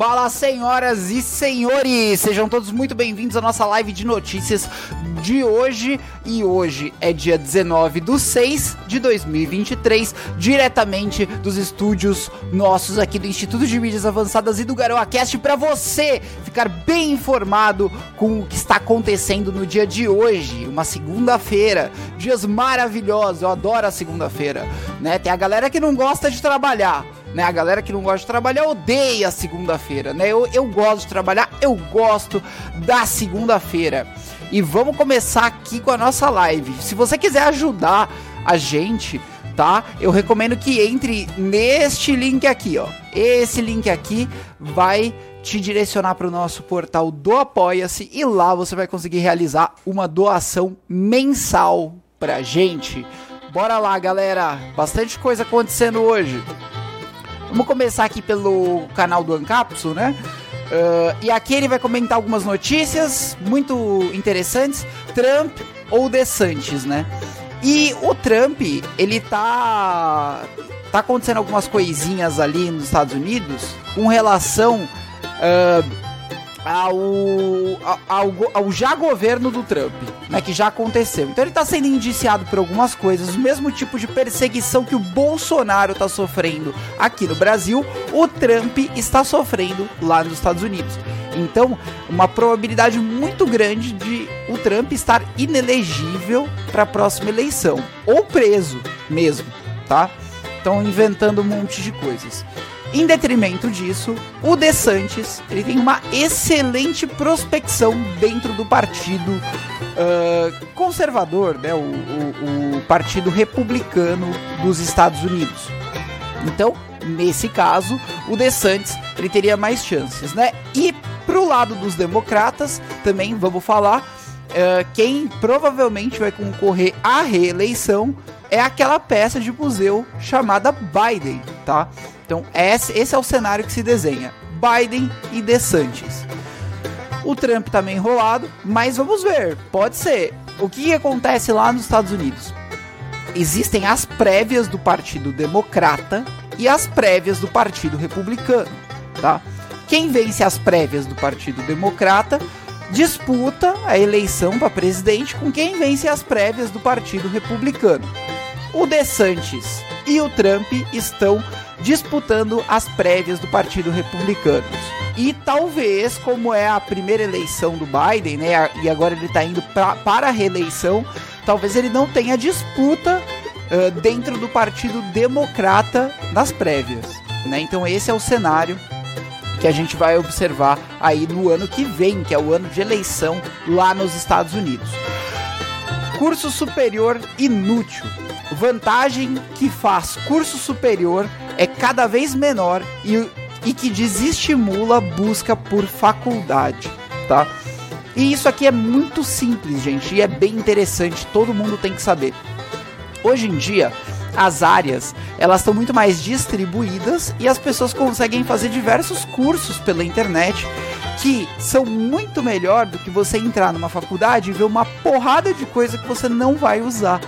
Fala, senhoras e senhores! Sejam todos muito bem-vindos à nossa live de notícias de hoje. E hoje é dia 19 do 6 de 2023, diretamente dos estúdios nossos aqui do Instituto de Mídias Avançadas e do GaroaCast, para você ficar bem informado com o que está acontecendo no dia de hoje, uma segunda-feira. Dias maravilhosos, eu adoro a segunda-feira, né? Tem a galera que não gosta de trabalhar né? A galera que não gosta de trabalhar odeia segunda-feira, né? Eu, eu gosto de trabalhar, eu gosto da segunda-feira. E vamos começar aqui com a nossa live. Se você quiser ajudar a gente, tá? Eu recomendo que entre neste link aqui, ó. Esse link aqui vai te direcionar para o nosso portal do Apoia-se e lá você vai conseguir realizar uma doação mensal pra gente. Bora lá, galera. Bastante coisa acontecendo hoje. Vamos começar aqui pelo canal do Ancapsu, né? Uh, e aqui ele vai comentar algumas notícias muito interessantes. Trump ou DeSantis, né? E o Trump, ele tá tá acontecendo algumas coisinhas ali nos Estados Unidos com relação uh, ao, ao, ao, já governo do Trump, né, que já aconteceu. Então ele está sendo indiciado por algumas coisas, o mesmo tipo de perseguição que o Bolsonaro está sofrendo aqui no Brasil, o Trump está sofrendo lá nos Estados Unidos. Então, uma probabilidade muito grande de o Trump estar inelegível para a próxima eleição, ou preso mesmo, tá? Estão inventando um monte de coisas. Em detrimento disso, o DeSantis ele tem uma excelente prospecção dentro do partido uh, conservador, né, o, o, o partido republicano dos Estados Unidos. Então, nesse caso, o DeSantis ele teria mais chances, né? E pro lado dos democratas, também vamos falar, uh, quem provavelmente vai concorrer à reeleição é aquela peça de museu chamada Biden, tá? Então, esse é o cenário que se desenha: Biden e DeSantis. O Trump tá meio enrolado, mas vamos ver, pode ser. O que acontece lá nos Estados Unidos? Existem as prévias do Partido Democrata e as prévias do Partido Republicano, tá? Quem vence as prévias do Partido Democrata disputa a eleição para presidente com quem vence as prévias do Partido Republicano. O DeSantis e o Trump estão disputando as prévias do Partido Republicano. E talvez, como é a primeira eleição do Biden, né, e agora ele está indo pra, para a reeleição, talvez ele não tenha disputa uh, dentro do Partido Democrata nas prévias. Né? Então esse é o cenário que a gente vai observar aí no ano que vem, que é o ano de eleição lá nos Estados Unidos. Curso superior inútil. Vantagem que faz curso superior é cada vez menor e, e que desestimula a busca por faculdade, tá? E isso aqui é muito simples, gente, e é bem interessante, todo mundo tem que saber. Hoje em dia, as áreas elas estão muito mais distribuídas e as pessoas conseguem fazer diversos cursos pela internet que são muito melhor do que você entrar numa faculdade e ver uma porrada de coisa que você não vai usar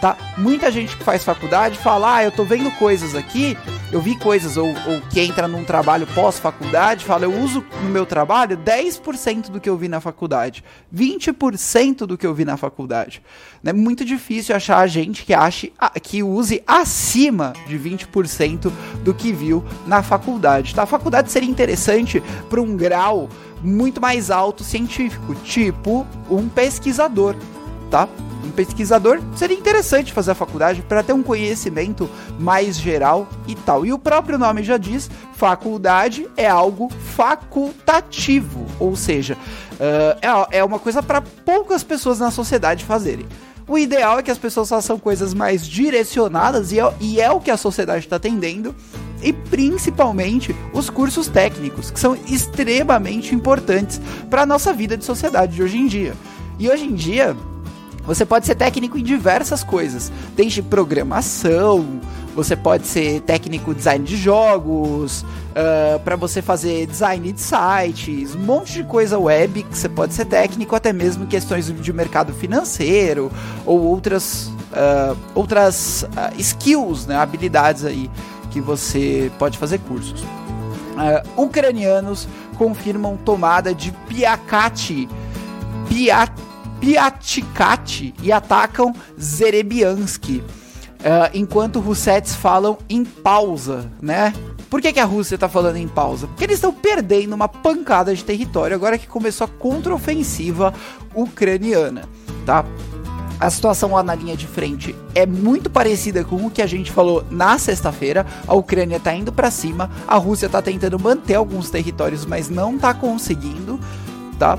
tá? Muita gente que faz faculdade fala, ah, eu tô vendo coisas aqui, eu vi coisas, ou, ou que entra num trabalho pós-faculdade, fala, eu uso no meu trabalho 10% do que eu vi na faculdade, 20% do que eu vi na faculdade. É muito difícil achar gente que ache que use acima de 20% do que viu na faculdade. Tá? A faculdade seria interessante para um grau muito mais alto científico, tipo um pesquisador, tá? Pesquisador, seria interessante fazer a faculdade para ter um conhecimento mais geral e tal. E o próprio nome já diz, faculdade é algo facultativo, ou seja, uh, é, uma coisa para poucas pessoas na sociedade fazerem. O ideal é que as pessoas façam coisas mais direcionadas e é, e é o que a sociedade está tendendo e principalmente os cursos técnicos, que são extremamente importantes para a nossa vida de sociedade de hoje em dia. E hoje em dia, você pode ser técnico em diversas coisas, desde programação, você pode ser técnico design de jogos, uh, para você fazer design de sites, um monte de coisa web que você pode ser técnico, até mesmo questões de mercado financeiro ou outras, uh, outras uh, skills, né, habilidades aí que você pode fazer cursos. Ucranianos confirmam tomada de Piakati, Piat, Piatikati e atacam Zerebiansky. Uh, enquanto russetes falam em pausa, né? Por que, que a Rússia está falando em pausa? Porque eles estão perdendo uma pancada de território agora que começou a contraofensiva ucraniana, tá? A situação lá na linha de frente é muito parecida com o que a gente falou na sexta-feira. A Ucrânia está indo para cima, a Rússia está tentando manter alguns territórios, mas não está conseguindo, tá?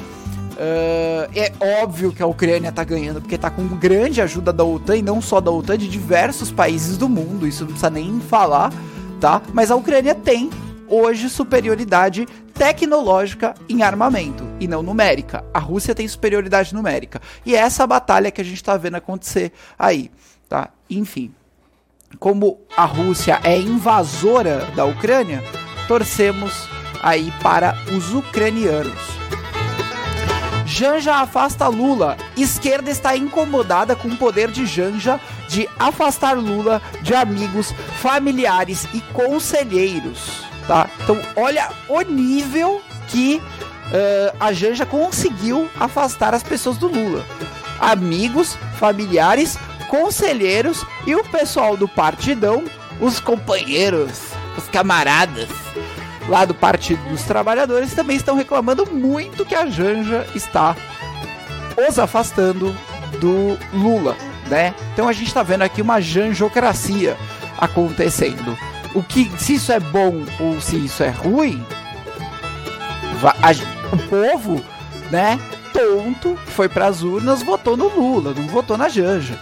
Uh, é óbvio que a Ucrânia tá ganhando, porque tá com grande ajuda da OTAN, e não só da OTAN, de diversos países do mundo, isso não precisa nem falar, tá? Mas a Ucrânia tem hoje superioridade tecnológica em armamento e não numérica. A Rússia tem superioridade numérica. E é essa batalha que a gente está vendo acontecer aí, tá? Enfim, como a Rússia é invasora da Ucrânia, torcemos aí para os ucranianos. Janja afasta Lula. Esquerda está incomodada com o poder de Janja de afastar Lula de amigos, familiares e conselheiros. Tá? Então, olha o nível que uh, a Janja conseguiu afastar as pessoas do Lula. Amigos, familiares, conselheiros e o pessoal do partidão, os companheiros, os camaradas lá do Partido dos Trabalhadores também estão reclamando muito que a Janja está os afastando do Lula, né? Então a gente está vendo aqui uma janjocracia acontecendo. O que, se isso é bom ou se isso é ruim, a, o povo, né? Tonto foi para as urnas, votou no Lula, não votou na Janja,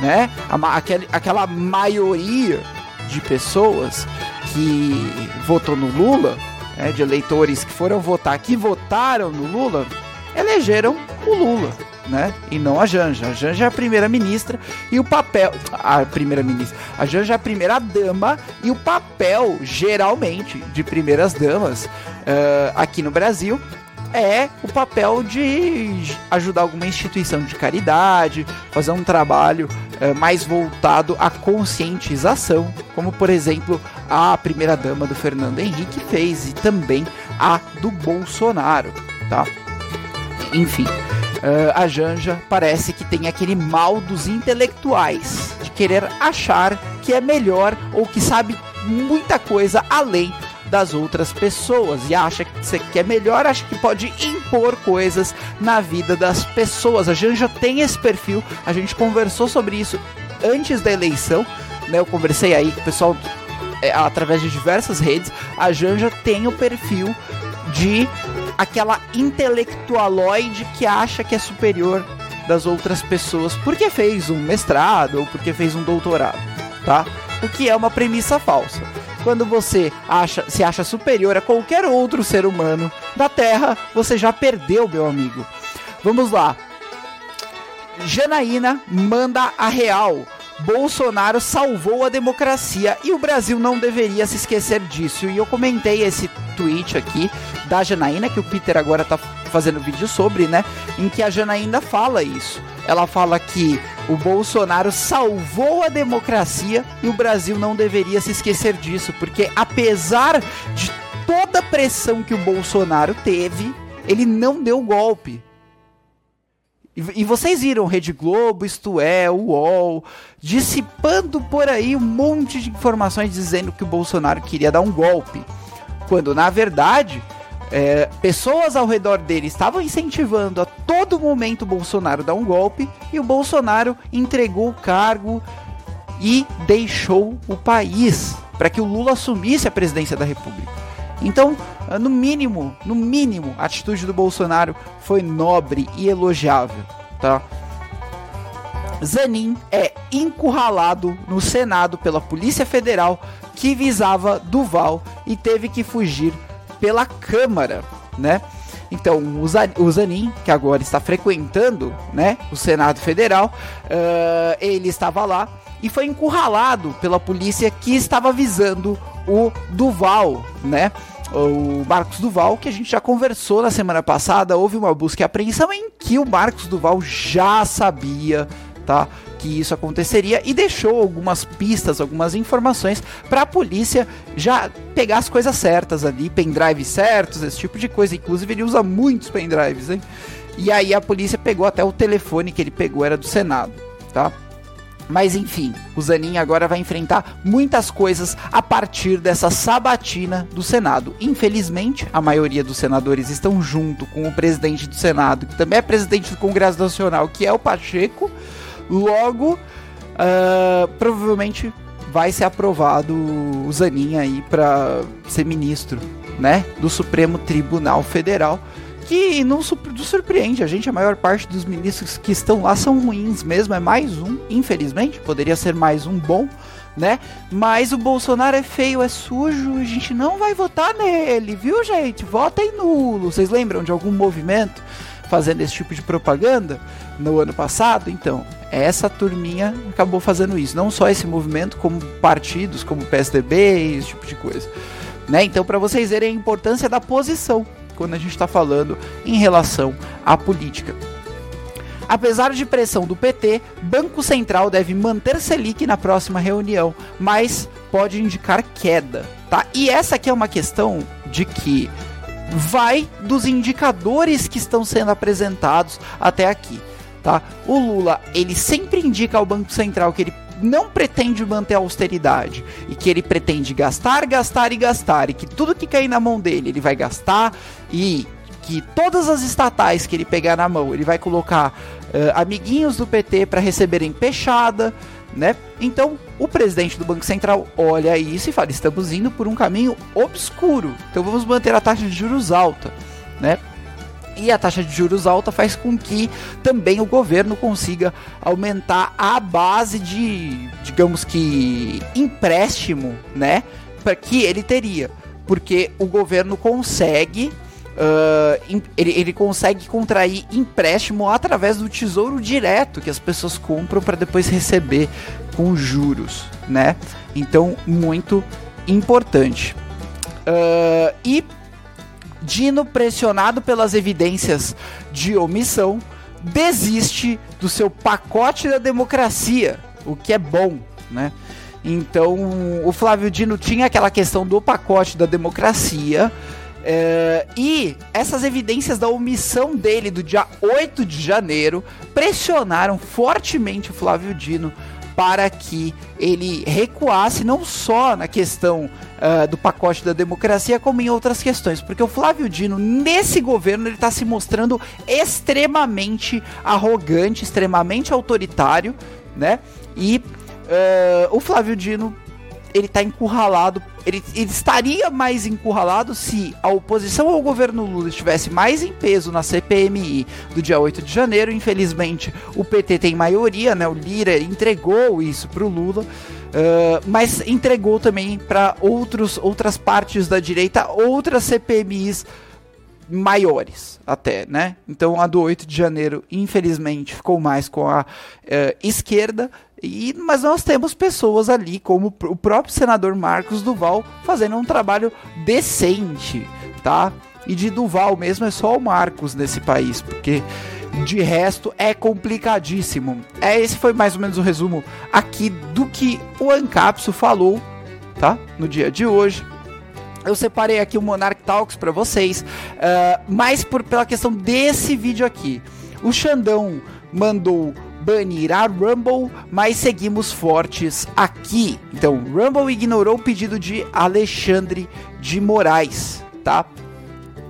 né? A, aquele, aquela maioria de pessoas que votou no Lula, né, de eleitores que foram votar, que votaram no Lula, elegeram o Lula, né? E não a Janja. A Janja é a primeira ministra e o papel. A primeira ministra. A Janja é a primeira dama e o papel, geralmente, de primeiras damas uh, aqui no Brasil é o papel de ajudar alguma instituição de caridade, fazer um trabalho é, mais voltado à conscientização, como por exemplo a primeira dama do Fernando Henrique fez e também a do Bolsonaro, tá? Enfim, uh, a Janja parece que tem aquele mal dos intelectuais de querer achar que é melhor ou que sabe muita coisa além das outras pessoas e acha que você quer melhor, acha que pode impor coisas na vida das pessoas. A Janja tem esse perfil, a gente conversou sobre isso antes da eleição, né? Eu conversei aí com o pessoal é, através de diversas redes. A Janja tem o perfil de aquela intelectualoide que acha que é superior das outras pessoas porque fez um mestrado ou porque fez um doutorado, tá? O que é uma premissa falsa. Quando você acha, se acha superior a qualquer outro ser humano da Terra, você já perdeu, meu amigo. Vamos lá. Janaína manda a real. Bolsonaro salvou a democracia e o Brasil não deveria se esquecer disso. E eu comentei esse tweet aqui da Janaína, que o Peter agora tá fazendo vídeo sobre, né? Em que a Janaína fala isso. Ela fala que o Bolsonaro salvou a democracia e o Brasil não deveria se esquecer disso, porque apesar de toda a pressão que o Bolsonaro teve, ele não deu golpe. E, vocês viram Rede Globo, isto é, UOL, dissipando por aí um monte de informações dizendo que o Bolsonaro queria dar um golpe. Quando na verdade, é, pessoas ao redor dele estavam incentivando a todo momento o Bolsonaro dar um golpe e o Bolsonaro entregou o cargo e deixou o país para que o Lula assumisse a presidência da República. Então, no mínimo, no mínimo, a atitude do Bolsonaro foi nobre e elogiável, tá? Zanin é encurralado no Senado pela Polícia Federal que visava Duval e teve que fugir pela Câmara, né? Então, o Zanin, que agora está frequentando né, o Senado Federal, uh, ele estava lá e foi encurralado pela polícia que estava visando o Duval, né? O Marcos Duval, que a gente já conversou na semana passada, houve uma busca e apreensão em que o Marcos Duval já sabia, tá? que isso aconteceria e deixou algumas pistas, algumas informações para a polícia já pegar as coisas certas ali, pendrives certos, esse tipo de coisa. Inclusive ele usa muitos pendrives, hein? E aí a polícia pegou até o telefone que ele pegou era do Senado, tá? Mas enfim, o Zanin agora vai enfrentar muitas coisas a partir dessa sabatina do Senado. Infelizmente, a maioria dos senadores estão junto com o presidente do Senado, que também é presidente do Congresso Nacional, que é o Pacheco. Logo, uh, provavelmente vai ser aprovado o Zanin aí para ser ministro, né, do Supremo Tribunal Federal que não surpreende a gente, a maior parte dos ministros que estão lá são ruins mesmo, é mais um, infelizmente, poderia ser mais um bom, né? Mas o Bolsonaro é feio, é sujo, a gente não vai votar nele, viu, gente? Votem nulo. Vocês lembram de algum movimento fazendo esse tipo de propaganda no ano passado? Então, essa turminha acabou fazendo isso. Não só esse movimento, como partidos, como PSDB, esse tipo de coisa. Né? Então, para vocês verem a importância da posição quando a gente está falando em relação à política. Apesar de pressão do PT, Banco Central deve manter Selic na próxima reunião, mas pode indicar queda, tá? E essa aqui é uma questão de que vai dos indicadores que estão sendo apresentados até aqui, tá? O Lula, ele sempre indica ao Banco Central que ele não pretende manter a austeridade e que ele pretende gastar, gastar e gastar e que tudo que cair na mão dele ele vai gastar e que todas as estatais que ele pegar na mão ele vai colocar uh, amiguinhos do PT para receberem peixada, né? Então o presidente do Banco Central olha isso e fala: estamos indo por um caminho obscuro, então vamos manter a taxa de juros alta, né? E a taxa de juros alta faz com que também o governo consiga aumentar a base de, digamos que, empréstimo, né, para que ele teria, porque o governo consegue Uh, ele, ele, consegue contrair empréstimo através do tesouro direto que as pessoas compram para depois receber com juros, né? Então, muito importante. Uh, e Dino, pressionado pelas evidências de omissão, desiste do seu pacote da democracia, o que é bom, né? Então, o Flávio Dino tinha aquela questão do pacote da democracia. É, e essas evidências da omissão dele do dia 8 de janeiro pressionaram fortemente o Flávio Dino para que ele recuasse não só na questão uh, do pacote da democracia, como em outras questões, porque o Flávio Dino nesse governo ele está se mostrando extremamente arrogante, extremamente autoritário, né? E uh, o Flávio Dino ele está encurralado. Ele, ele, estaria mais encurralado se a oposição ao governo Lula estivesse mais em peso na CPMI do dia 8 de janeiro. Infelizmente, o PT tem maioria, né? O Lira entregou isso para o Lula. Uh, mas entregou também para outras partes da direita outras CPMIs maiores até, né? Então a do 8 de janeiro, infelizmente, ficou mais com a uh, esquerda e, mas nós temos pessoas ali, como o próprio senador Marcos Duval, fazendo um trabalho decente, tá? E de Duval mesmo é só o Marcos nesse país, porque de resto é complicadíssimo. É, esse foi mais ou menos o resumo aqui do que o Ancapso falou, tá? No dia de hoje. Eu separei aqui o Monarch Talks para vocês, uh, mais por, pela questão desse vídeo aqui. O Xandão mandou banir a Rumble, mas seguimos fortes aqui. Então, Rumble ignorou o pedido de Alexandre de Moraes, tá?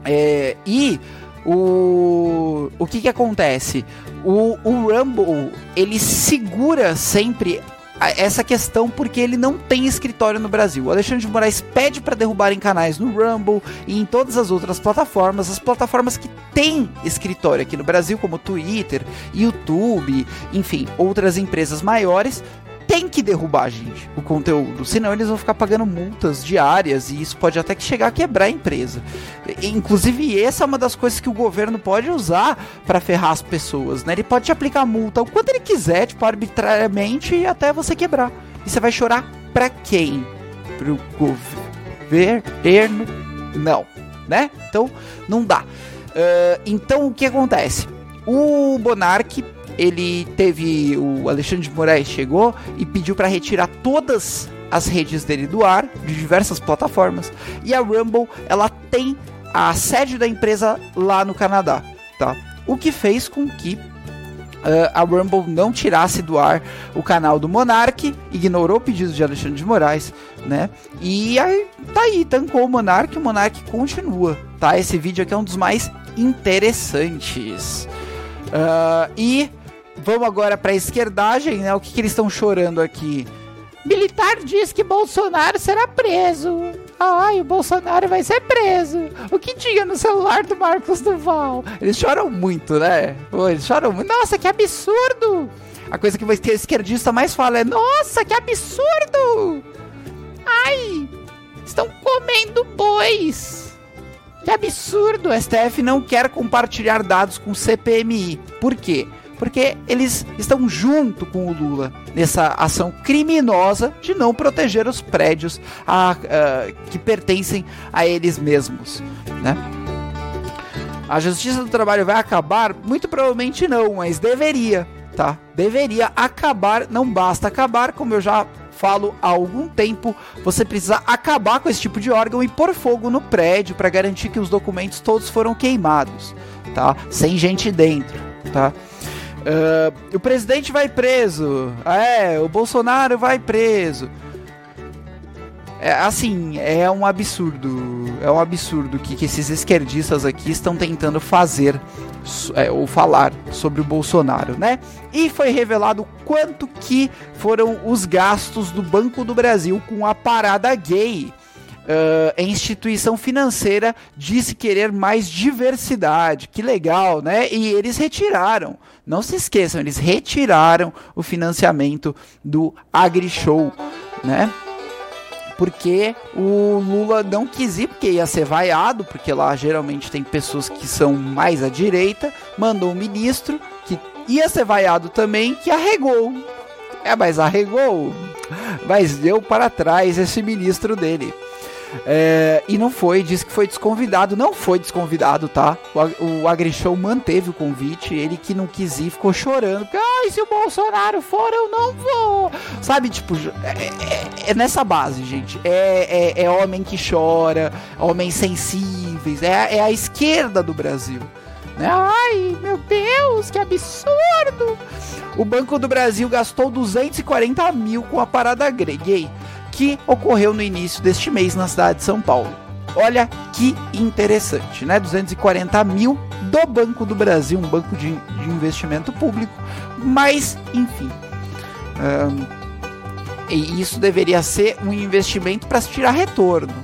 É, e o, o que que acontece? O, o Rumble, ele segura sempre essa questão porque ele não tem escritório no Brasil. O Alexandre de Moraes pede para derrubarem canais no Rumble e em todas as outras plataformas, as plataformas que têm escritório aqui no Brasil, como Twitter, YouTube, enfim, outras empresas maiores, tem que derrubar, gente, o conteúdo. Senão eles vão ficar pagando multas diárias e isso pode até que chegar a quebrar a empresa. Inclusive, essa é uma das coisas que o governo pode usar para ferrar as pessoas, né? Ele pode te aplicar multa o quanto ele quiser, tipo, arbitrariamente até você quebrar. E você vai chorar pra quem? Pro governo? Não, né? Então, não dá. Uh, então, o que acontece? O Monark ele teve o Alexandre de Moraes chegou e pediu para retirar todas as redes dele do ar de diversas plataformas e a Rumble ela tem a sede da empresa lá no Canadá, tá? O que fez com que Uh, a Rumble não tirasse do ar o canal do Monark, ignorou o pedido de Alexandre de Moraes, né? E aí tá aí, tancou o Monark, o Monark continua, tá? Esse vídeo aqui é um dos mais interessantes. Uh, e vamos agora para a esquerdagem, né? O que, que eles estão chorando aqui? Militar diz que Bolsonaro será preso. Ai, o Bolsonaro vai ser preso. O que tinha no celular do Marcos Duval? Eles choram muito, né? Pô, eles choram muito. Nossa, que absurdo! A coisa que o esquerdista mais fala é: Nossa, que absurdo! Ai, estão comendo bois. Que absurdo! O STF não quer compartilhar dados com o CPMI. Por quê? Porque eles estão junto com o Lula nessa ação criminosa de não proteger os prédios a, a, que pertencem a eles mesmos, né? A justiça do trabalho vai acabar? Muito provavelmente não, mas deveria, tá? Deveria acabar, não basta acabar, como eu já falo há algum tempo, você precisa acabar com esse tipo de órgão e pôr fogo no prédio para garantir que os documentos todos foram queimados, tá? Sem gente dentro, tá? Uh, o presidente vai preso. É, o Bolsonaro vai preso. É, assim, é um absurdo. É um absurdo que, que esses esquerdistas aqui estão tentando fazer é, ou falar sobre o Bolsonaro, né? E foi revelado quanto que foram os gastos do Banco do Brasil com a parada gay uh, instituição financeira disse querer mais diversidade. Que legal, né? E eles retiraram. Não se esqueçam, eles retiraram o financiamento do AgriShow, né? porque o Lula não quis ir, porque ia ser vaiado, porque lá geralmente tem pessoas que são mais à direita, mandou um ministro que ia ser vaiado também, que arregou. É, mas arregou, mas deu para trás esse ministro dele. É, e não foi, disse que foi desconvidado. Não foi desconvidado, tá? O, o Agrishow manteve o convite. Ele que não quis ir ficou chorando. Ai, se o Bolsonaro for, eu não vou. Sabe, tipo, é, é, é nessa base, gente. É, é, é, homem que chora, homens sensíveis. É, é a esquerda do Brasil. Né? Ai, meu Deus, que absurdo! O Banco do Brasil gastou 240 mil com a parada gay que ocorreu no início deste mês na cidade de São Paulo. Olha que interessante, né? 240 mil do Banco do Brasil, um banco de, de investimento público, mas enfim. Um, e isso deveria ser um investimento para se tirar retorno,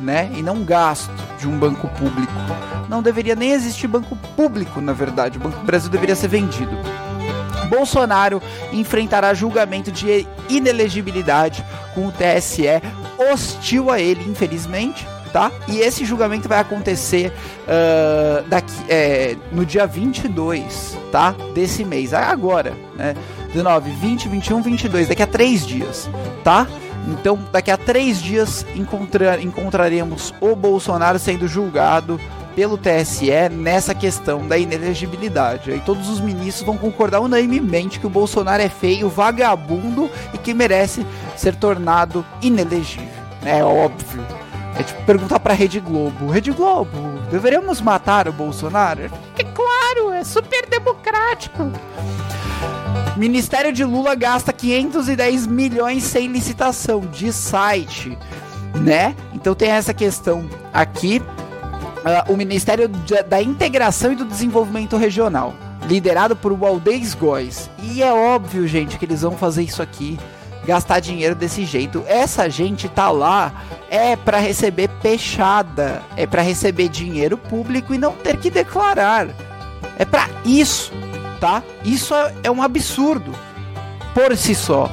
né? E não gasto de um banco público. Não deveria nem existir banco público, na verdade. O Banco do Brasil deveria ser vendido. Bolsonaro enfrentará julgamento de inelegibilidade com o TSE hostil a ele, infelizmente. Tá? E esse julgamento vai acontecer uh, daqui, é, no dia 22 tá? desse mês, agora, né? 19, 20, 21, 22, daqui a três dias, tá? Então, daqui a três dias encontrar, encontraremos o Bolsonaro sendo julgado pelo TSE nessa questão da inelegibilidade. Aí todos os ministros vão concordar unanimemente que o Bolsonaro é feio, vagabundo e que merece ser tornado inelegível. É óbvio. É tipo perguntar pra Rede Globo: Rede Globo, deveríamos matar o Bolsonaro? É claro, é super democrático. Ministério de Lula gasta 510 milhões sem licitação de site, né? Então tem essa questão aqui uh, o Ministério da Integração e do Desenvolvimento Regional, liderado por Waldez Góes. E é óbvio, gente, que eles vão fazer isso aqui, gastar dinheiro desse jeito. Essa gente tá lá é para receber peixada, é para receber dinheiro público e não ter que declarar. É para isso, tá? Isso é, é um absurdo por si só.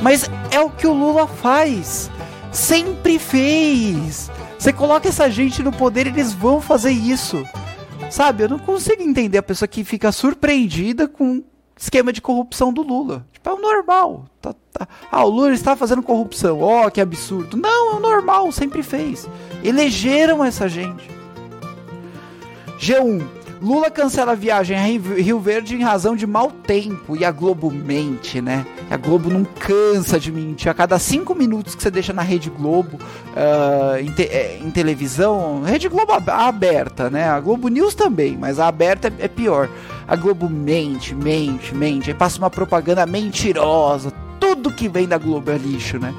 Mas é o que o Lula faz. Sempre fez. Você coloca essa gente no poder, eles vão fazer isso. Sabe? Eu não consigo entender a pessoa que fica surpreendida com esquema de corrupção do Lula. Tipo, é o normal. Tá, tá. Ah, o Lula está fazendo corrupção. Ó, oh, que absurdo. Não, é o normal, sempre fez. Elegeram essa gente. G1. Lula cancela a viagem a Rio Verde em razão de mau tempo. E a Globo mente, né? A Globo não cansa de mentir. A cada cinco minutos que você deixa na Rede Globo, uh, em, te é, em, televisão, Rede Globo aberta, né? A Globo News também, mas a aberta é, é pior. A Globo mente, mente, mente. Aí passa uma propaganda mentirosa. Tudo que vem da Globo é lixo, né?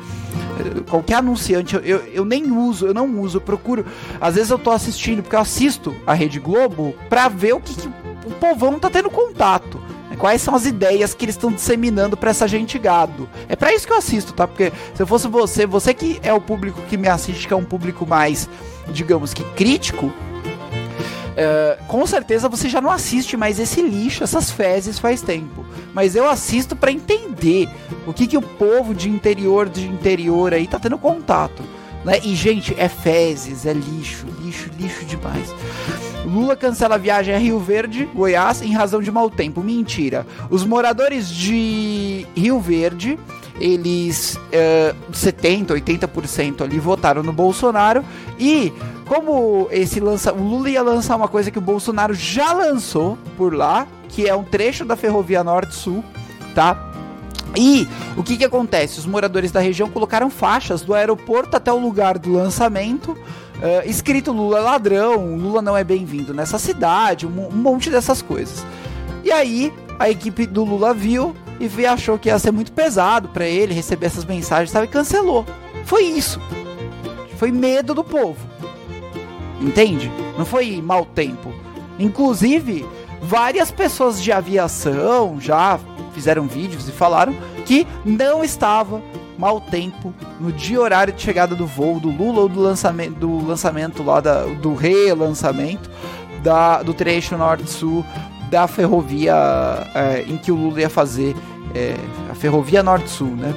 Qualquer anunciante, eu, eu, nem uso, eu não uso, eu procuro. Às vezes eu tô assistindo, porque eu assisto a Rede Globo pra ver o que, que o povão tá tendo contato. Né? Quais são as ideias que eles estão disseminando para essa gente gado? É para isso que eu assisto, tá? Porque se eu fosse você, você que é o público que me assiste, que é um público mais, digamos que crítico, Uh, com certeza você já não assiste mais esse lixo, essas fezes faz tempo. Mas eu assisto para entender o que, que o povo de interior de interior aí tá tendo contato. Né? E, gente, é fezes, é lixo, lixo, lixo demais. Lula cancela a viagem a Rio Verde, Goiás, em razão de mau tempo. Mentira. Os moradores de Rio Verde eles uh, 70, 80% ali votaram no Bolsonaro e como esse lança, o Lula ia lançar uma coisa que o Bolsonaro já lançou por lá, que é um trecho da ferrovia Norte-Sul, tá? E o que que acontece? Os moradores da região colocaram faixas do aeroporto até o lugar do lançamento, uh, escrito Lula ladrão, Lula não é bem-vindo nessa cidade, um, um monte dessas coisas. E aí a equipe do Lula viu e achou que ia ser muito pesado para ele receber essas mensagens, sabe? E cancelou. Foi isso. Foi medo do povo. Entende? Não foi mau tempo. Inclusive, várias pessoas de aviação já fizeram vídeos e falaram que não estava mau tempo no dia horário de chegada do voo do Lula ou do lançamento do lançamento lá da, do relançamento da do trecho norte-sul da ferrovia é, em que o Lula ia fazer é, a ferrovia norte-sul, né,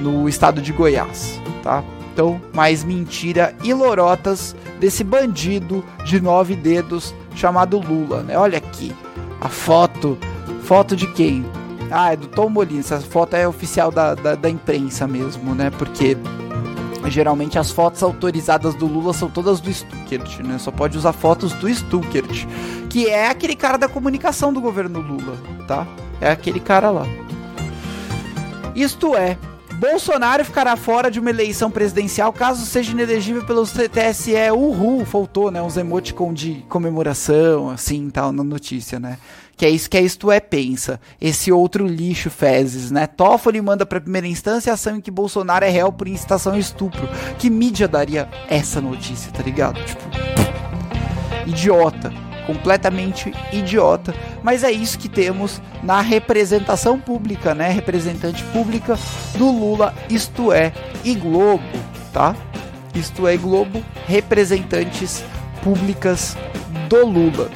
no estado de Goiás, tá? Então, mais mentira e lorotas desse bandido de nove dedos chamado Lula, né? Olha aqui, a foto, foto de quem? Ah, é do Tom Molina, essa foto é oficial da, da, da imprensa mesmo, né? Porque geralmente as fotos autorizadas do Lula são todas do Stuckert, né? Só pode usar fotos do Stuckert, que é aquele cara da comunicação do governo Lula, tá? É aquele cara lá. Isto é, Bolsonaro ficará fora de uma eleição presidencial caso seja inelegível pelo TSE. Uhul, faltou, né? Uns emoticon de comemoração, assim, tal, na notícia, né? Que é isso que é isto é, pensa. Esse outro lixo fezes, né? Toffoli manda pra primeira instância a ação em que Bolsonaro é réu por incitação a estupro. Que mídia daria essa notícia, tá ligado? Tipo, idiota completamente idiota, mas é isso que temos na representação pública, né? Representante pública do Lula, isto é, e Globo, tá? Isto é, Globo, representantes públicas do Lula.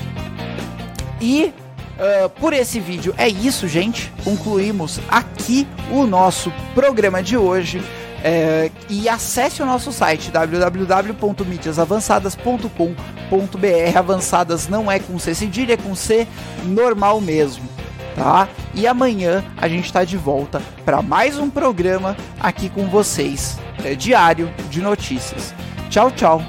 E uh, por esse vídeo é isso, gente. Concluímos aqui o nosso programa de hoje. É, e acesse o nosso site www.mídiasavançadas.com.br. Avançadas não é com C cedilha, é com C normal mesmo, tá? E amanhã a gente está de volta para mais um programa aqui com vocês, é, diário de notícias. Tchau, tchau.